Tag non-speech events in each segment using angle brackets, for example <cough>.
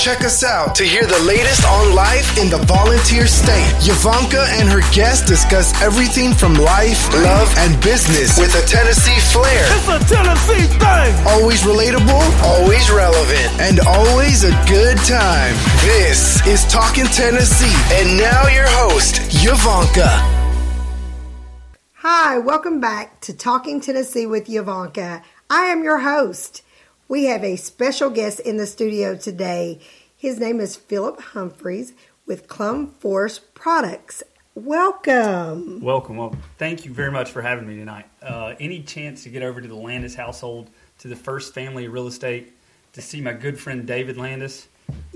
Check us out to hear the latest on life in the volunteer state. Yavanka and her guests discuss everything from life, love, and business with a Tennessee flair. It's a Tennessee thing. Always relatable, always relevant, and always a good time. This is Talking Tennessee, and now your host, Yavanka. Hi, welcome back to Talking Tennessee with Yavanka. I am your host. We have a special guest in the studio today. His name is Philip Humphreys with Clum Forest Products. Welcome. Welcome. Well, thank you very much for having me tonight. Uh, any chance to get over to the Landis household, to the First Family of Real Estate, to see my good friend David Landis?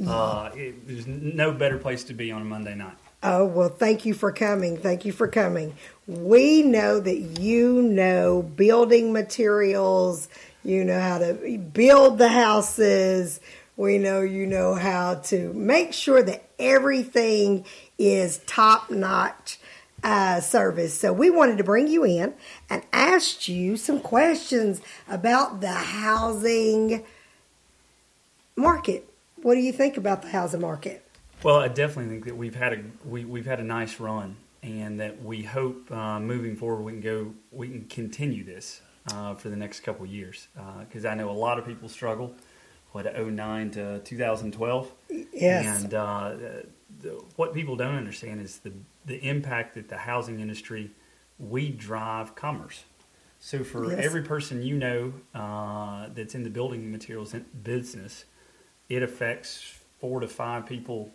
Uh, it, there's no better place to be on a Monday night. Oh, well, thank you for coming. Thank you for coming. We know that you know building materials, you know how to build the houses. We know you know how to make sure that everything is top notch uh, service. So we wanted to bring you in and ask you some questions about the housing market. What do you think about the housing market? Well, I definitely think that we've had a we, we've had a nice run, and that we hope uh, moving forward we can go we can continue this uh, for the next couple of years because I know a lot of people struggle. What 09 to 2012, Yes. and uh, the, what people don't understand is the the impact that the housing industry we drive commerce. So for Yes. every person you know uh, that's in the building materials business, it affects four to five people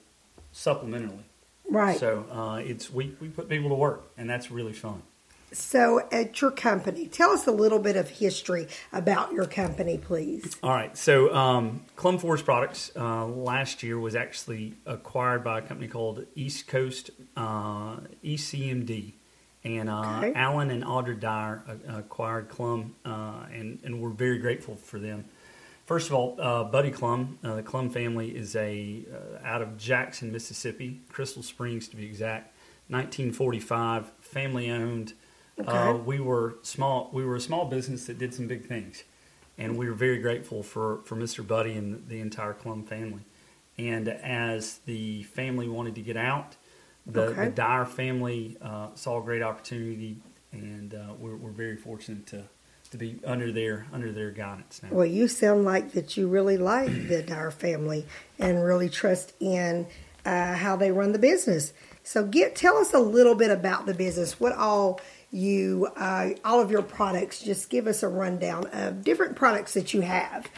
supplementarily. right. So uh, it's we, we put people to work, and that's really fun. So, at your company, tell us a little bit of history about your company, please. All right. So um, Clum Forest Products uh, last year was actually acquired by a company called East Coast uh, ECMD. And uh, Okay. Alan and Audra Dyer uh, acquired Clum, uh, and, and we're very grateful for them. First of all, uh, Buddy Clum, uh, the Clum family is a uh, out of Jackson, Mississippi, Crystal Springs to be exact. 1945, family owned. Uh, we were small. We were a small business that did some big things, and we were very grateful for for Mr. Buddy and the entire Clum family. And as the family wanted to get out, the, Okay. the Dyer family uh, saw a great opportunity, and uh, we're, we're very fortunate to to be under their under their guidance now. Well, you sound like that you really like the Dyer family and really trust in uh, how they run the business. So, get tell us a little bit about the business. What all you, uh, all of your products. Just give us a rundown of different products that you have.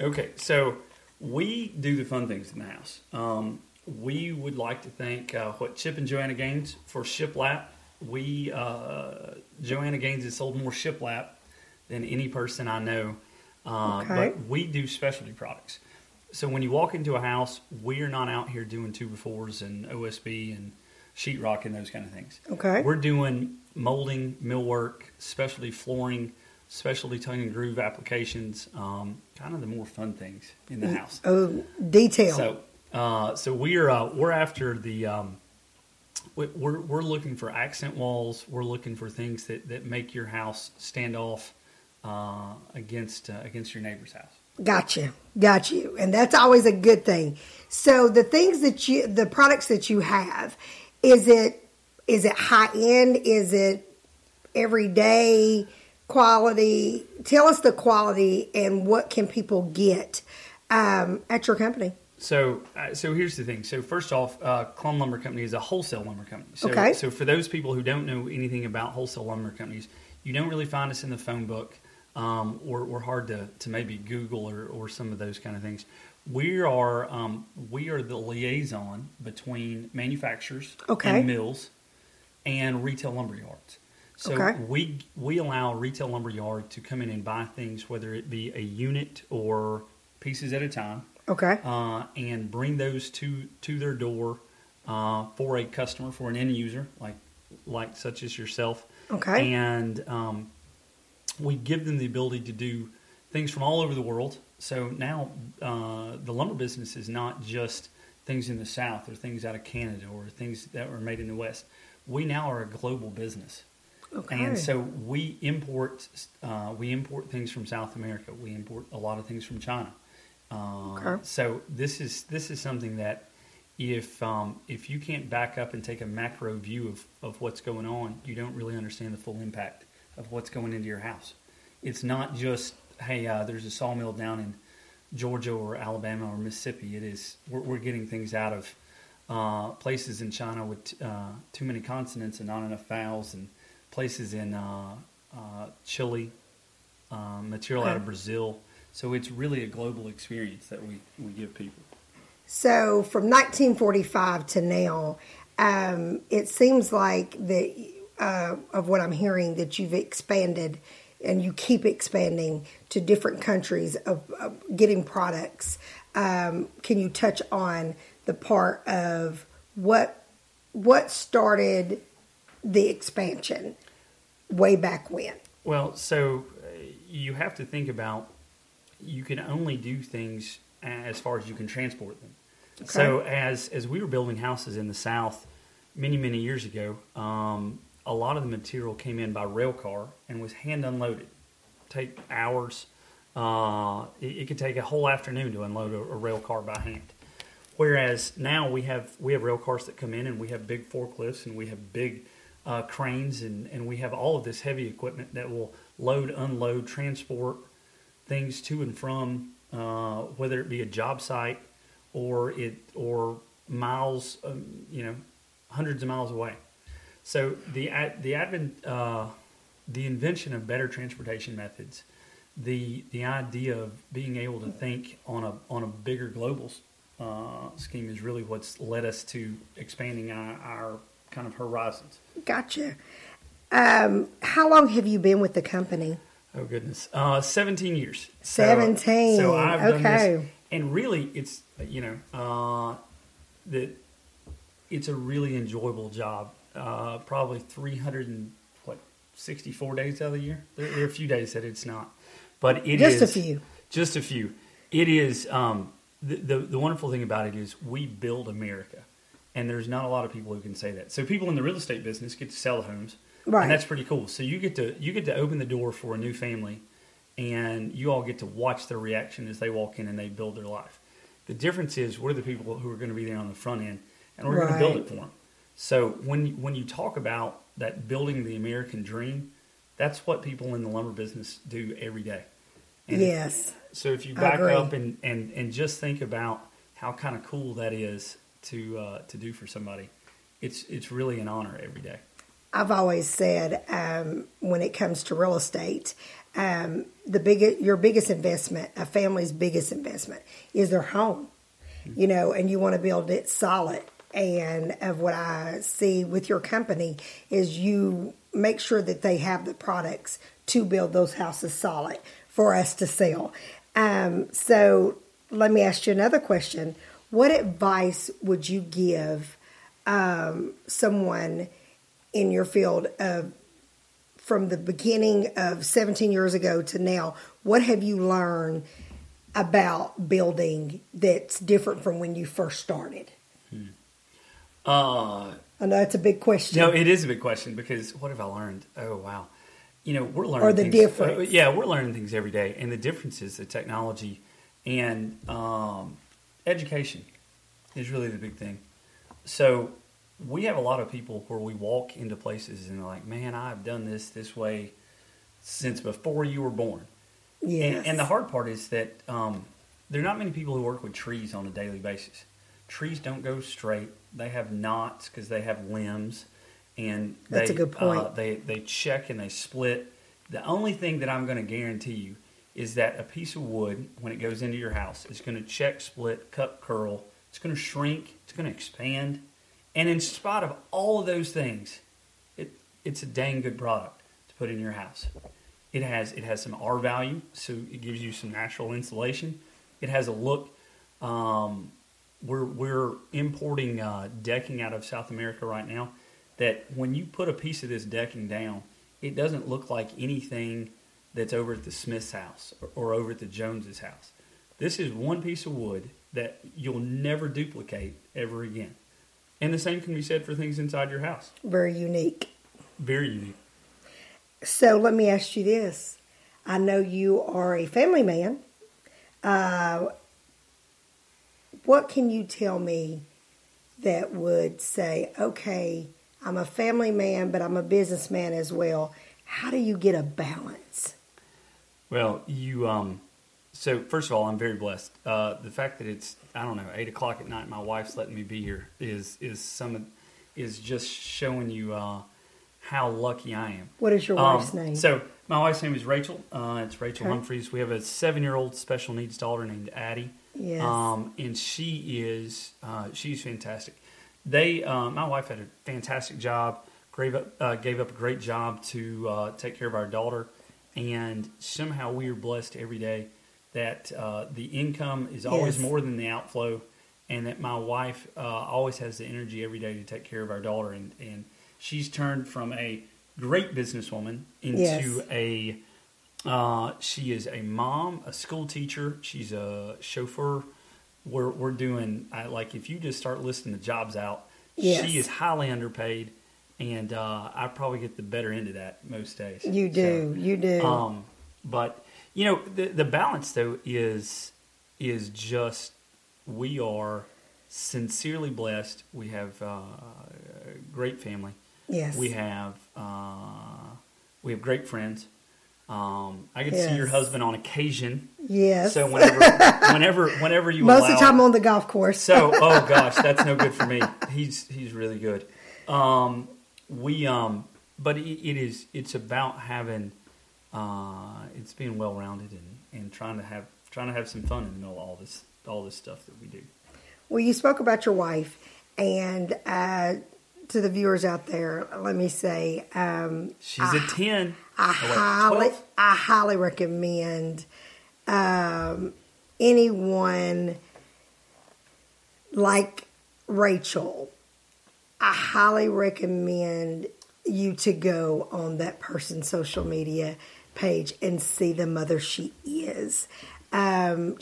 Okay, so we do the fun things in the house. Um, we would like to thank uh, what Chip and Joanna Gaines for Shiplap. We uh, Joanna Gaines has sold more Shiplap than any person I know, uh, Okay. but we do specialty products. So when you walk into a house, we are not out here doing two by fours and OSB and sheetrock and those kind of things. Okay. We're doing molding, millwork, specialty flooring, specialty tongue and groove applications, um, kind of the more fun things in the house. Oh, detail. So, uh, so we're uh, we're after the um, we- we're we're looking for accent walls. We're looking for things that, that make your house stand off uh, against uh, against your neighbor's house. Got you, got you, and that's always a good thing. So the things that you, the products that you have, is it is it high end? Is it everyday quality? Tell us the quality and what can people get um, at your company. So, uh, so here's the thing. So, first off, uh, Clum Lumber Company is a wholesale lumber company. So, Okay. so for those people who don't know anything about wholesale lumber companies, you don't really find us in the phone book, um, or, or hard to, to maybe Google or, or some of those kind of things. We are um, we are the liaison between manufacturers Okay. and mills and retail lumber yards. So Okay. we we allow retail lumber yard to come in and buy things, whether it be a unit or pieces at a time Okay. uh, and bring those to to their door uh, for a customer, for an end user, like like such as yourself. Okay. And um, we give them the ability to do things from all over the world. So now uh, the lumber business is not just things in the South or things out of Canada or things that were made in the West. We now are a global business. Okay. And so we import uh, we import things from South America. We import a lot of things from China. Uh, Okay. So this is this is something that if um, if you can't back up and take a macro view of, of what's going on, you don't really understand the full impact of what's going into your house. It's not just hey, uh, there's a sawmill down in Georgia or Alabama or Mississippi. It is we're, we're getting things out of uh, places in China with uh, too many consonants and not enough vowels, and places in uh, uh, Chile, uh, material out of Brazil. So it's really a global experience that we, we give people. So from 1945 to now, um, it seems like that uh, of what I'm hearing that you've expanded and you keep expanding to different countries of, of getting products. Um, can you touch on the part of what what started the expansion way back when? Well, so uh, you have to think about you can only do things as far as you can transport them. So as as we were building houses in the South many many years ago, um, a lot of the material came in by rail car and was hand unloaded. Take hours. Uh, it, it could take a whole afternoon to unload a, a rail car by hand. Whereas now we have we have rail cars that come in and we have big forklifts and we have big uh, cranes and, and we have all of this heavy equipment that will load, unload, transport things to and from, uh, whether it be a job site or it or miles, um, you know, hundreds of miles away. So the the advent, uh, the invention of better transportation methods, the the idea of being able to think on a on a bigger global uh, scheme is really what's led us to expanding our, our kind of horizons. Gotcha. Um, how long have you been with the company? Oh goodness, uh, seventeen years. 17, So I've done okay. this, and really, it's you know uh, that it's a really enjoyable job. Uh, probably three hundred and what sixty four days out of the year. There, there are a few days that it's not, but it is Just a few. Just a few. It is. Um, the, the the wonderful thing about it is we build America, and there's not a lot of people who can say that. So people in the real estate business get to sell homes, Right. And that's pretty cool. So you get to you get to open the door for a new family, and you all get to watch their reaction as they walk in and they build their life. The difference is we're the people who are going to be there on the front end, and we're going to build it for them. So when when you talk about that building the American dream, that's what people in the lumber business do every day. And yes. so if you back up and, and, and just think about how kind of cool that is to uh, to do for somebody, it's it's really an honor every day. I've always said um, when it comes to real estate, um, the biggest, your biggest investment, a family's biggest investment, is their home. You know, and you want to build it solid. And of what I see with your company is you make sure that they have the products to build those houses solid for us to sell. Um, so let me ask you another question: What advice would you give um, someone? in your field of from the beginning of 17 years ago to now what have you learned about building that's different from when you first started Uh, i know it's a big question No, it is a big question because what have I learned? Oh wow, you know we're learning Or the things, difference. uh, yeah, we're learning things every day, and the difference is the technology and um, education is really the big thing. So we have a lot of people where we walk into places and they're like, "Man, I've done this this way since before you were born." yes. And, and the hard part is that um, there are not many people who work with trees on a daily basis. Trees don't go straight; they have knots because they have limbs, and That's they, a good point. Uh, they they check and they split. The only thing that I'm going to guarantee you is that a piece of wood, when it goes into your house, is going to check, split, cut, curl. It's going to shrink. It's going to expand, and in spite of all of those things, it it's a dang good product to put in your house. It has it has some R value, so it gives you some natural insulation. It has a look. Um, we're we're importing uh, decking out of South America right now. That when you put a piece of this decking down, it doesn't look like anything that's over at the Smith's house or, or over at the Joneses house. This is one piece of wood that you'll never duplicate ever again. And the same can be said for things inside your house. very unique Very unique. so let me ask you this i know you are a family man uh, what can you tell me that would say, okay, I'm a family man, but I'm a businessman as well. How do you get a balance? Well, you um, so first of all, I'm very blessed. Uh, the fact that it's I don't know eight o'clock at night, my wife's letting me be here is is some is just showing you uh, how lucky I am. What is your Um, wife's name? So my wife's name is Rachel. Uh, it's Rachel Okay. Humphreys. We have a seven-year-old special needs daughter named Addie. Yes. Um, and she is uh, she's fantastic. They uh, my wife had a fantastic job. Gave up uh, gave up a great job to uh, take care of our daughter, and somehow we are blessed every day that uh, the income is always Yes. more than the outflow, and that my wife uh, always has the energy every day to take care of our daughter, and and she's turned from a great businesswoman into Yes. a uh, she is a mom, a school teacher. She's a chauffeur. We're we're doing I, like if you just start listing the jobs out, Yes. she is highly underpaid, and uh, I probably get the better end of that most days. you do, you do. Um, but you know the the balance though is is just we are sincerely blessed. We have uh, a great family. yes. We have uh, we have great friends. Um, I can to see your husband on occasion. yes. So whenever, <laughs> whenever, whenever you Most allow, of the time on the golf course. so <laughs> oh gosh, that's no good for me. He's he's really good. Um, we um, but it, it is it's about having uh, it's being well rounded and, and trying to have trying to have some fun in the middle of all this all this stuff that we do. Well, you spoke about your wife, and uh, to the viewers out there, let me say, um, She's a ten. I highly, 12? I highly recommend um, anyone like Rachel. I highly recommend you to go on that person's social media page and see the mother she is. Um,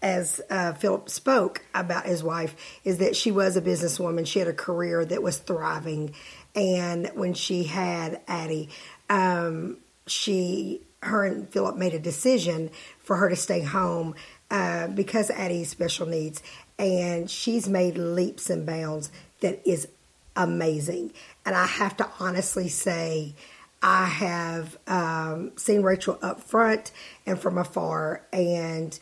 as uh, Philip spoke about his wife, is that she was a businesswoman. She had a career that was thriving, and when she had Addie, um, she, her and Philip made a decision for her to stay home uh, because Addie's special needs, and she's made leaps and bounds that is amazing. And I have to honestly say, I have um, seen Rachel up front and from afar, and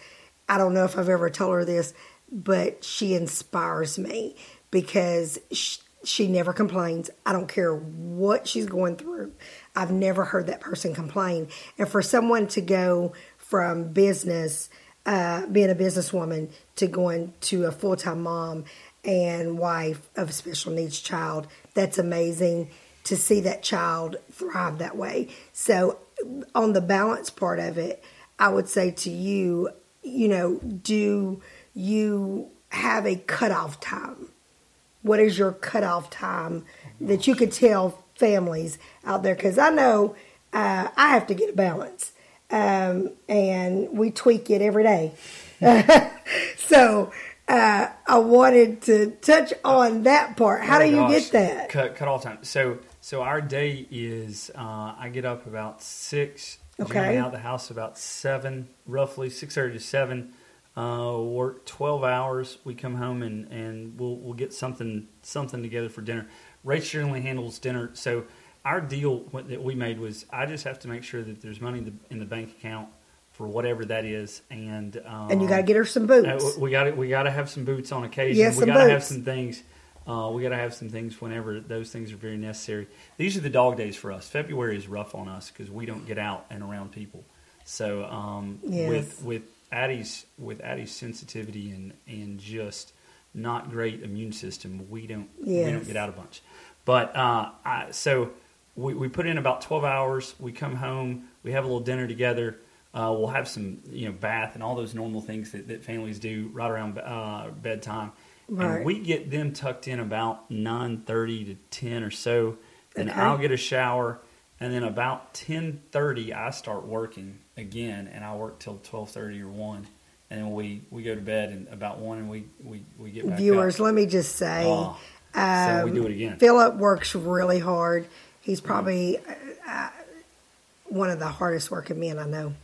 I don't know if I've ever told her this, but she inspires me because she, she never complains. I don't care what she's going through. I've never heard that person complain. And for someone to go from business, uh, being a businesswoman, to going to a full time mom and wife of a special needs child, that's amazing to see that child thrive that way. So, on the balance part of it, I would say to you, you know, do you have a cutoff time? What is your cutoff time that you could tell families out there? Because I know uh, I have to get a balance, um, and we tweak it every day. <laughs> so uh, I wanted to touch on that part. How Oh, do you gosh. get that? Cut cut all time. So so our day is uh, I get up about six. Okay. Out of the house about seven, roughly six thirty to seven. Uh, work twelve hours. We come home and, and we'll we'll get something something together for dinner. Rachel generally handles dinner. So our deal that we made was I just have to make sure that there's money in the, in the bank account for whatever that is, and um, And you got to get her some boots. uh, we got we got to have some boots on occasion. Yes, we got to have some things. Uh, we got to have some things whenever those things are very necessary. These are the dog days for us. February is rough on us because we don't get out and around people. So um, Yes. with with Addie's with Addie's sensitivity and and just not great immune system, we don't we don't get out a bunch. But uh, I, so we, we put in about twelve hours. We come home. We have a little dinner together. Uh, we'll have some, you know, bath and all those normal things that, that families do right around uh, bedtime. Right. And we get them tucked in about nine thirty to ten or so. Then Okay. I'll get a shower, and then about ten thirty I start working again, and I work till twelve thirty or one, and then we, we go to bed, and about one, and we we, we get back Viewers, up. let me just say, Oh, so we do it again. Philip works really hard. He's probably uh, one of the hardest working men I know,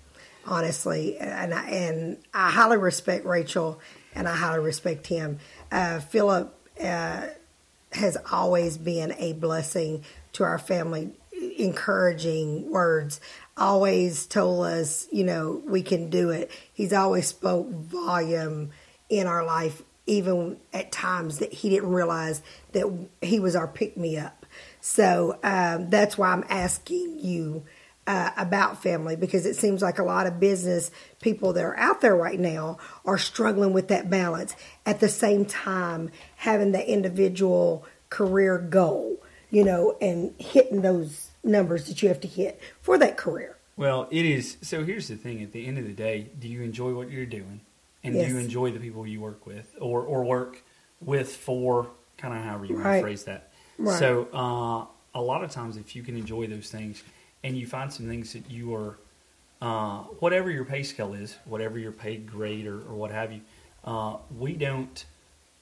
honestly. And I, and I highly respect Rachel and I highly respect him. Uh, Philip uh, has always been a blessing to our family, encouraging words. Always told us, you know, we can do it. He's always spoke volume in our life, even at times that he didn't realize that he was our pick me up. So um, that's why I'm asking you uh, about family because it seems like a lot of business people that are out there right now are struggling with that balance at the same time having the individual career goal, you know, and hitting those numbers that you have to hit for that career. Well, it is. So here's the thing: at the end of the day, do you enjoy what you're doing, and Yes. do you enjoy the people you work with, or or work with for kind of however you want to phrase that. Right. So uh, a lot of times, if you can enjoy those things, and you find some things that you are, uh, whatever your pay scale is, whatever your paid grade or, or what have you, uh, we don't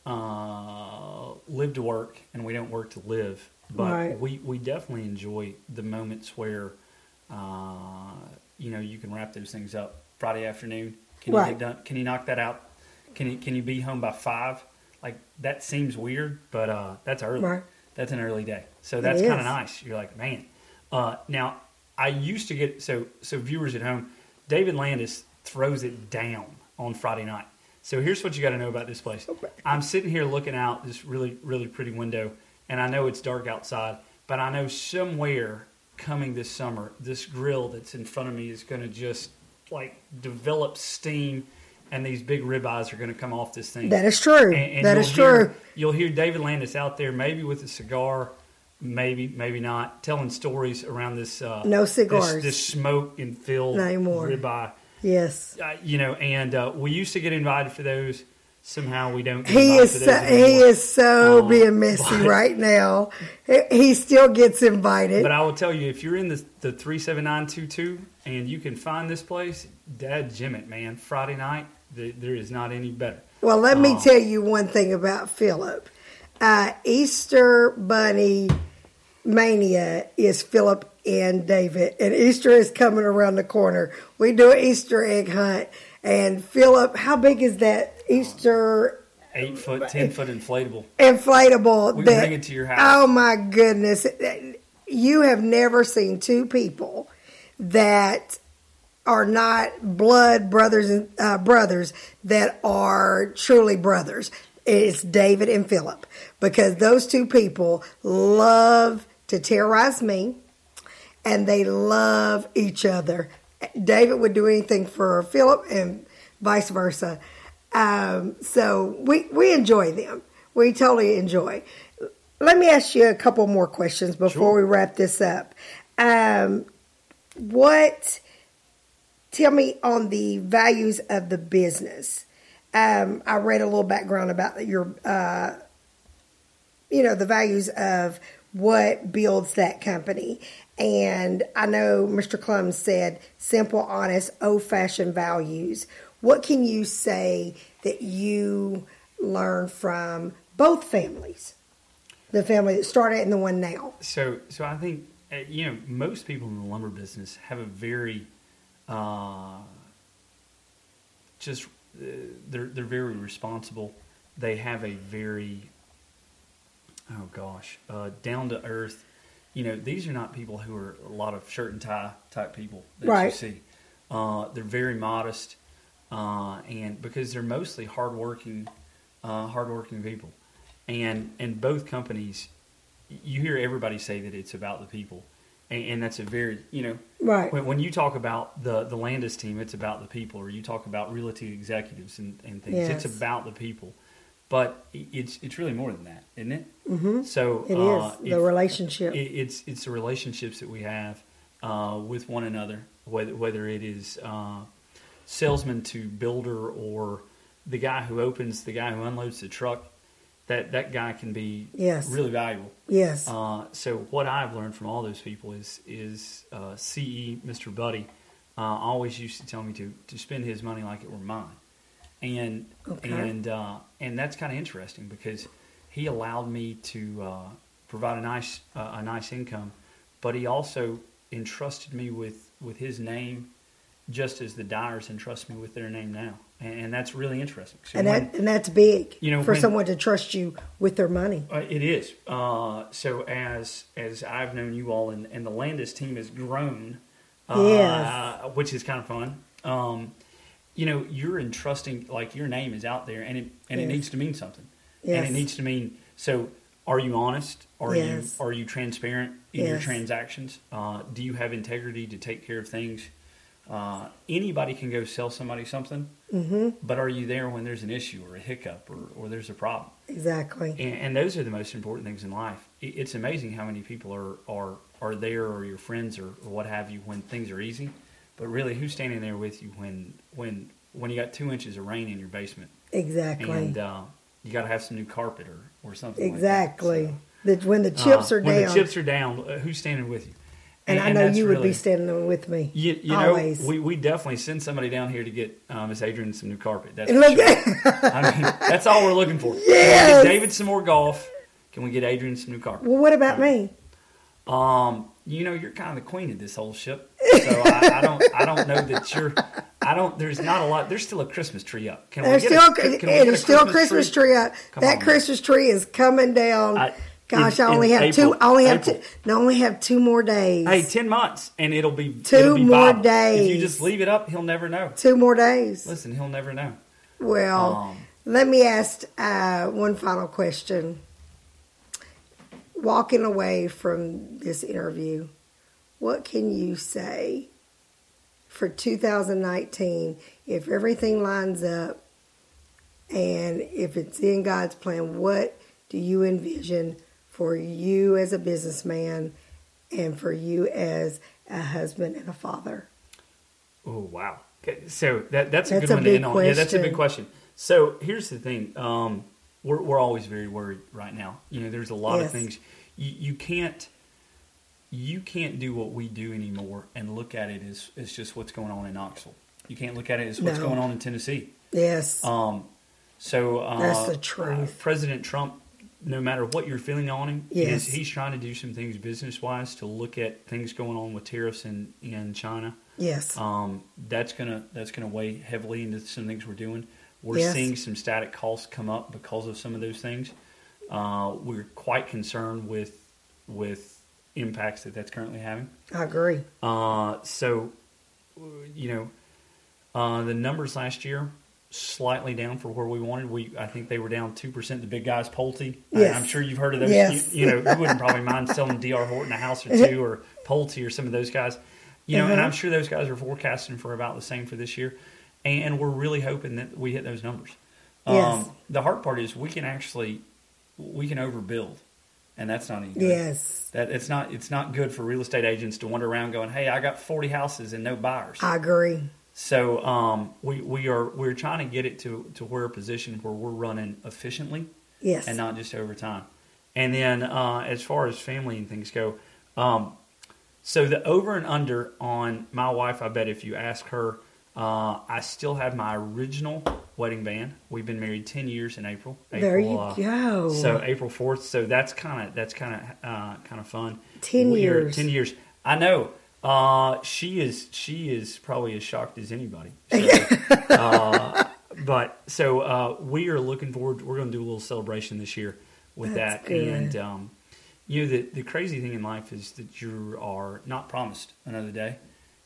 uh, live to work and we don't work to live. But Right. we, we definitely enjoy the moments where, uh, you know, you can wrap those things up Friday afternoon. Can you Right. get done? Can you knock that out? Can you can you be home by five? Like that seems weird, but uh, that's early. Right. That's an early day, so that's kind of nice. You're like, man. Uh, now I used to get so so viewers at home. David Landis throws it down on Friday night. So here's what you got to know about this place. Okay. I'm sitting here looking out this really really pretty window, and I know it's dark outside, but I know somewhere coming this summer, this grill that's in front of me is going to just like develop steam, and these big ribeyes are going to come off this thing. That is true. That you'll hear- true. You'll hear David Landis out there, maybe with a cigar, maybe, maybe not, telling stories around this. Uh, No this- cigars. This, smoke and filled Not anymore. ribeye. Yes. Uh, you know, and uh, we used to get invited for those. Somehow we don't. Get He is so, he is so Uh, being messy but- right now. He, still gets invited. But I will tell you, if you're in the the three seven nine two two and you can find this place, Dad Jim it, man. Friday night, th- there is not any better. Well, let me Oh. tell you one thing about Philip. Uh, Easter Bunny Mania is Philip and David, and Easter is coming around the corner. We do an Easter egg hunt, and Philip, how big is that Easter Eight foot, ten foot inflatable. inflatable? We that, bring it to your house. Oh my goodness! You have never seen two people that are not blood brothers and uh, brothers that are truly brothers. It's David and Philip because those two people love to terrorize me and they love each other. David would do anything for Philip and vice versa. Um, so we, we enjoy them. We totally enjoy. Let me ask you a couple more questions before Sure. we wrap this up. Um, what tell me on the values of the business. Um, I read a little background about your, uh, you know, the values of what builds that company. And I know Mr. Clum said simple, honest, old fashioned values. What can you say that you learned from both families? The family that started and the one now. So, so I think uh, you know most people in the lumber business have a very, uh, just uh, they're they're very responsible. They have a very, oh gosh, uh, down to earth. You know, these are not people who are a lot of shirt and tie type people that you see. Uh, they're very modest, uh, and because they're mostly hardworking, uh, hardworking people, and and both companies, you hear everybody say that it's about the people, and, and that's a very you know Right. when, when you talk about the the Landis team, it's about the people, or you talk about realty executives and, and things, Yes. it's about the people. But it's it's really more than that, isn't it? Mm-hmm. So It is uh, the relationship. it, it's it's the relationships that we have uh, with one another, whether whether it is uh, salesman to builder or the guy who opens, the guy who unloads the truck. That that guy can be Yes. really valuable. yes. Uh, so what I've learned from all those people is is uh, CE Mr. Buddy uh, always used to tell me to to spend his money like it were mine, and Okay. and uh, and that's kind of interesting because he allowed me to uh, provide a nice uh, a nice income, but he also entrusted me with with his name, just as the Dyers entrust me with their name now, and, and that's really interesting. So and when- that and that's big You know, for when- someone to trust you with their money. Uh, it is. Uh, so as as I've known you all, and, and the Landis team has grown, uh, Yes. which is kind of fun. Um, you know, you're entrusting like your name is out there, and it and it needs to mean something, yes. and it needs to mean. So, are you honest? Are Yes. you are you transparent in your transactions? Uh, do you have integrity to take care of things? Uh, anybody can go sell somebody something, mm-hmm. but are you there when there's an issue or a hiccup or, or there's a problem? Exactly. and, and those are the most important things in life. It, it's amazing how many people are are are there, or your friends, or, or what have you, when things are easy. But really, who's standing there with you when when when you got two inches of rain in your basement, Exactly. and uh, you got to have some new carpet or or something. exactly. Like that when the chips uh, are when down, the chips are down, uh, who's standing with you? and, I know that's you would really- be standing with me. You, you know, always. we, we definitely send somebody down here to get uh, Miss Adrian some new carpet. That's look sure. I mean, <laughs> that's all we're looking for. Can we Yes. get David some more golf? Can we get Adrian some new carpet? well, what about me? Um, you know, you're kind of the queen of this whole ship. So I, I don't, I don't know that you're. I don't. There's not a lot. There's still a Christmas tree up. Can There's we still get a, can we there's still a Christmas tree, up. Come that on, man. Christmas tree is coming down. I- Gosh, in- I only have two. I only have April. two. I only have two more days. Hey, ten months, and it'll be Two it'll be more viable. If you just leave it up, he'll never know. two more days. Listen, he'll never know. Well, Um, let me ask uh, one final question. Walking away from this interview, what can you say for 2019 if everything lines up and if it's in God's plan? What do you envision for you as a businessman and for you as a husband and a father? Oh wow! Okay, so that that's a That's good a one to big end on. Yeah, that's a big question. question. So here's the thing: um, we're we're always very worried right now. You know, there's a lot Yes. of things you, you can't you can't do what we do anymore and look at it as as just what's going on in Knoxville. You can't look at it as what's No. going on in Tennessee. Yes. Um, so uh, That's the truth. uh, President Trump, no matter what you're feeling on him, Yes. is, he's trying to do some things business wise to look at things going on with tariffs in in China. yes. Um, that's gonna that's gonna weigh heavily into some things we're doing. We're Yes. seeing some static costs come up because of some of those things. Uh, we're quite concerned with with impacts that that's currently having. I agree. Uh, so, you know, uh, the numbers last year slightly down for where we wanted. We I think they were down two percent. The big guys, Pulte. I- Yes. I'm sure you've heard of those. Yes. You, you know, you wouldn't probably mind selling D.R. Horton a house or <laughs> two, or Pulte, or some of those guys. You know, and Uh-huh. I'm sure those guys are forecasting for about the same for this year, and we're really hoping that we hit those numbers. Yes. Um, the hard part is we can actually we can overbuild, and that's not any good. Yes. That it's not it's not good for real estate agents to wander around going, "Hey, I got 40 houses and no buyers." I agree. So um, we we are we're trying to get it to to where a position where we're running efficiently Yes. and not just over time. And then uh, as far as family and things go, um, so the over and under on my wife, I bet if you ask her, uh, I still have my original wedding band. We've been married 10 years in April. there April, you uh, go. so April fourth. So that's kind of that's kind of uh, kind of fun. 10 We are- years. Ten years. I know. Uh, she is she is probably as shocked as anybody. So, <laughs> uh, but so uh, we are looking forward. We're going to do a little celebration this year with That's that. good. And um, you know the the crazy thing in life is that you are not promised another day.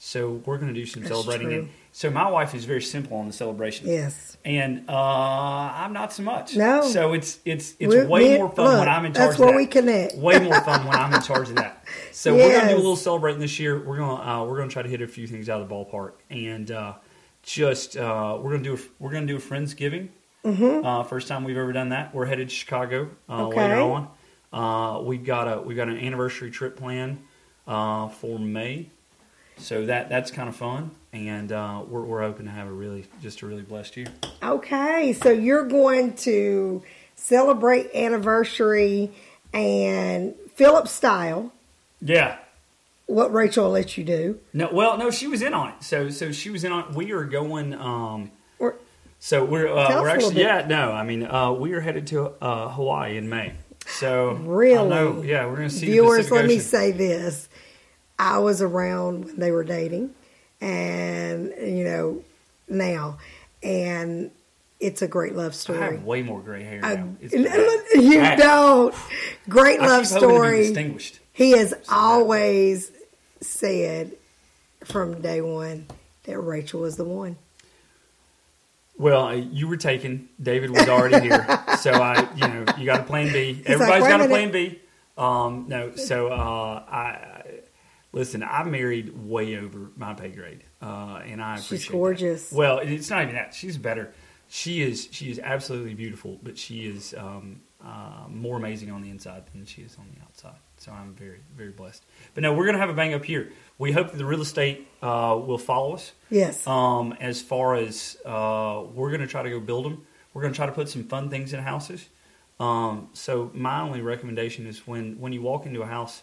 So we're going to do some That's celebrating. true. And so my wife is very simple on the celebration yes. and uh, I'm not so much. No. So it's it's it's We- way more fun look, when I'm in charge. That's of where that. we connect. Way more fun when I'm in charge of that. <laughs> So we're gonna do a little celebrating this year. We're gonna uh, we're gonna try to hit a few things out of the ballpark and uh, just uh, we're gonna do a, we're gonna do a friendsgiving. Mm-hmm. Uh, first time we've ever done that. We're headed to Chicago uh, Okay. later on. Uh, we've got a we've got an anniversary trip planned uh, for May. So that that's kind of fun, and uh, we're we're hoping to have a really just a really blessed year. Okay, so you're going to celebrate anniversary and Philip style. Yeah, What Rachel will let you do. No, well, no, she was in on it. So, so she was in on. We are going. Um, Or so we're uh, we're actually yeah no I mean uh, we are headed to uh, Hawaii in May. So Really? Yeah we're going to see viewers, let me say this: I was around when they were dating, and you know now, and it's a great love I story. have way more gray hair I- now. It's <laughs> you bad. don't. Great I love story. distinguished. He has always said from day one that Rachel was the one. Well, you were taken. David was already here, <laughs> so I, you know, you got a plan B. Everybody's "Wait a got a minute." plan B. Um, no, so uh, I, I listen. I married way over my pay grade, uh, and I She's appreciate that. gorgeous. Well, it's not even that. She's better. She is. She is absolutely beautiful, but she is um, uh, more amazing on the inside than she is on the outside. So I'm very, very blessed. But no, we're gonna have a bang up here. We hope that the real estate uh, will follow us. Yes. Um, as far as uh, we're going to try to go build them, we're going to try to put some fun things in houses. Um, so my only recommendation is when when you walk into a house,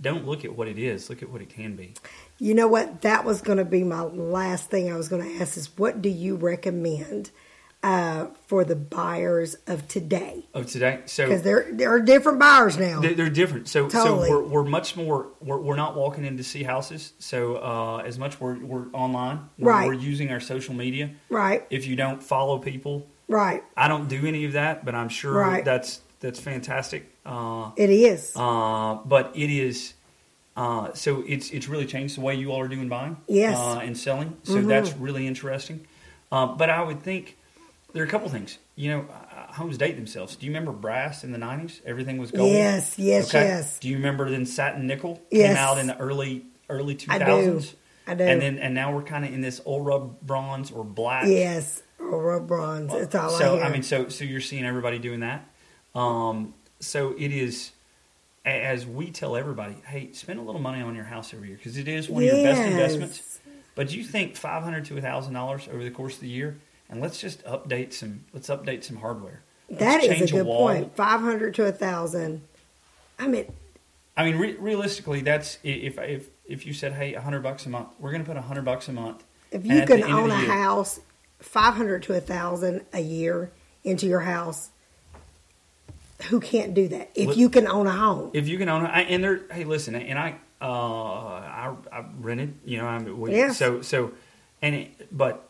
don't look at what it is, look at what it can be. You know what? That was going to be my last thing I was going to ask is what do you recommend uh, for the buyers of today? Of today, so Because there, there are different buyers now. They're, they're different. So, Totally. so we're, we're much more. We're, we're not walking in to see houses. So, uh, as much we're, we're online. We're, Right. We're using our social media. Right, If you don't follow people, right. I don't do any of that, but I'm sure Right. that's that's fantastic. Uh, It is. uh, but it is. Uh, so it's it's really changed the way you all are doing buying, Yes. Mm-hmm. uh, and selling. So that's really interesting. Uh, but I would think there are a couple things. You know, uh, homes date themselves. Do you remember brass in the '90s? Everything was gold. Yes, yes, yes. Do you remember then satin nickel Yes. came out in the early early I 2000s? do. I do. And then and now we're kind of in this old rub bronze or black. yes. old Or bronze. It's all so I hear. I mean, so so you're seeing everybody doing that. Um, so it is as we tell everybody, hey, spend a little money on your house every year because it is one of your best investments. But you think five hundred to thousand dollars over the course of the year, and let's just update some. Let's update some hardware. Let's that is a good wall. point. 500 to a 1,000. I mean, I mean, re- realistically, that's if if if you said, hey, a hundred bucks a month, we're going to put a hundred bucks a month. if you can own a year- house, 500 to a 1,000 a year into your house, who can't do that? If Look- you can own a home. If you can own it, and they're hey, listen, and I uh, I, I rented, you know, I'm we, Yes. so so, and it, but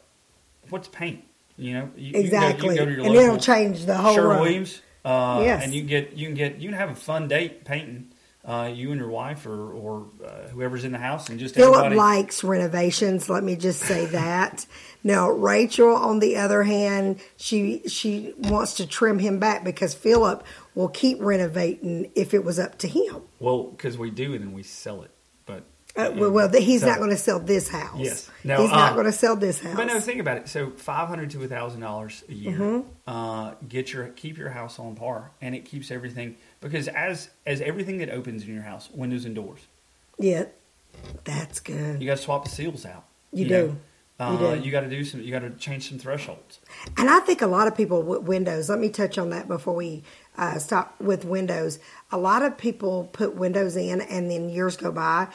what's paint? You know, you, Exactly. You can go, you go to your and local it'll change the whole Sherwin room. Williams, uh, Yes. and you can get you can get you can have a fun date painting. Uh, you and your wife, or or uh, whoever's in the house, and just Philip everybody. likes renovations. Let me just say that. Now, Rachel, on the other hand, she she wants to trim him back because Philip will keep renovating if it was up to him. well, because we do, and then we sell it. But Uh, well, well, he's So- not going to sell this house. Yes. No, he's not uh, going to sell this house. But no, think about it. So five hundred to thousand dollars a year. Mm-hmm. Uh, get your keep your house on par, and it keeps everything because as as everything that opens in your house, windows and doors, yeah, that's good. you got to swap the seals out. You know? do. Uh, You. You got to do some. You got to change some thresholds. And I think a lot of people with windows. Let me touch on that before we uh, stop with windows. A lot of people put windows in, and then years go by.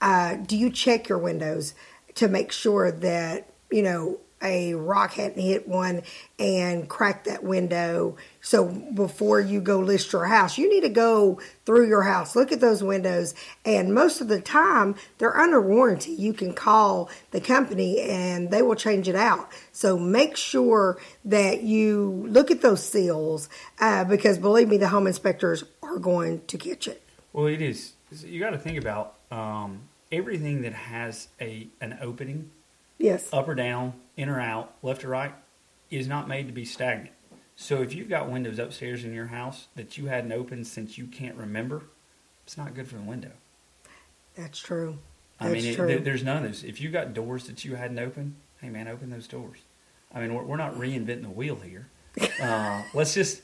Uh, do you check your windows to make sure that you know a rock hadn't hit one and cracked that window? So before you go list your house, you need to go through your house, look at those windows, and most of the time they're under warranty. You can call the company and they will change it out. So make sure that you look at those seals uh, because believe me, the home inspectors are going to catch it. Well, it is. You got to think about um, everything that has a an opening, Yes. up or down, in or out, left or right, is not made to be stagnant. So if you've got windows upstairs in your house that you hadn't opened since you can't remember, it's not good for the window. That's true. I mean, it, true. there, there's none of those. If you got doors that you hadn't opened, hey man, open those doors. I mean, we're, we're not reinventing the wheel here. <laughs> Uh, let's just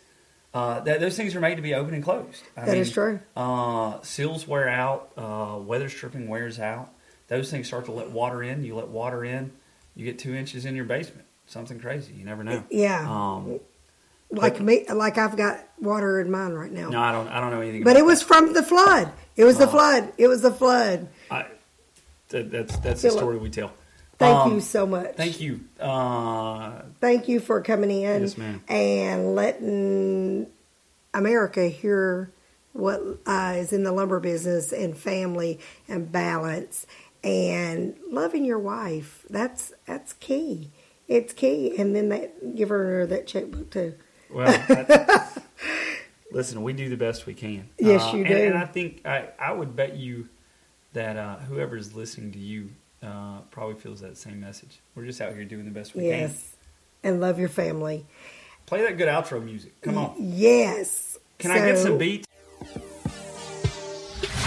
uh, that, those things are made to be open and closed. I That mean, is true. Uh, seals wear out. Uh, weather stripping wears out. Those things start to let water in. You let water in, you get two inches in your basement. Something crazy. You never know. Yeah. Um, like me, like I've got water in mine right now. no, I don't. I don't know anything. But about it was from the flood. It was the Oh. flood. It was the flood. I, that, that's that's the story we tell. Thank Um, you so much. Thank you. Uh, Thank you for coming in Yes, ma'am. and letting America hear what uh, is in the lumber business and family and balance and loving your wife. That's that's key. It's key. And then that give her that checkbook too. Well, that's- <laughs> listen, we do the best we can. Yes, Uh, you and- do. And I think I, I would bet you that uh, is listening to you uh, probably feels that same message. We're just out here doing the best we can. Yes. And love your family. Play that good outro music. Come on. Yes. Can I get some beats?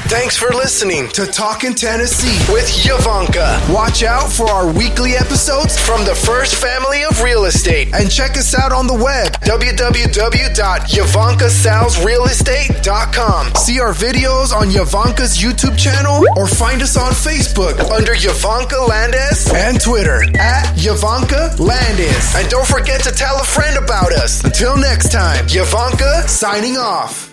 Thanks for listening to Talkin' Tennessee with Yavanka. Watch out for our weekly episodes from the First Family of Real Estate and check us out on the web www.yavankasalesrealestate.com. See our videos on Yavanka's YouTube channel or find us on Facebook under Yavanka Landis and Twitter at Yavanka Landis. And don't forget to tell a friend about us. Until next time, Yavanka signing off.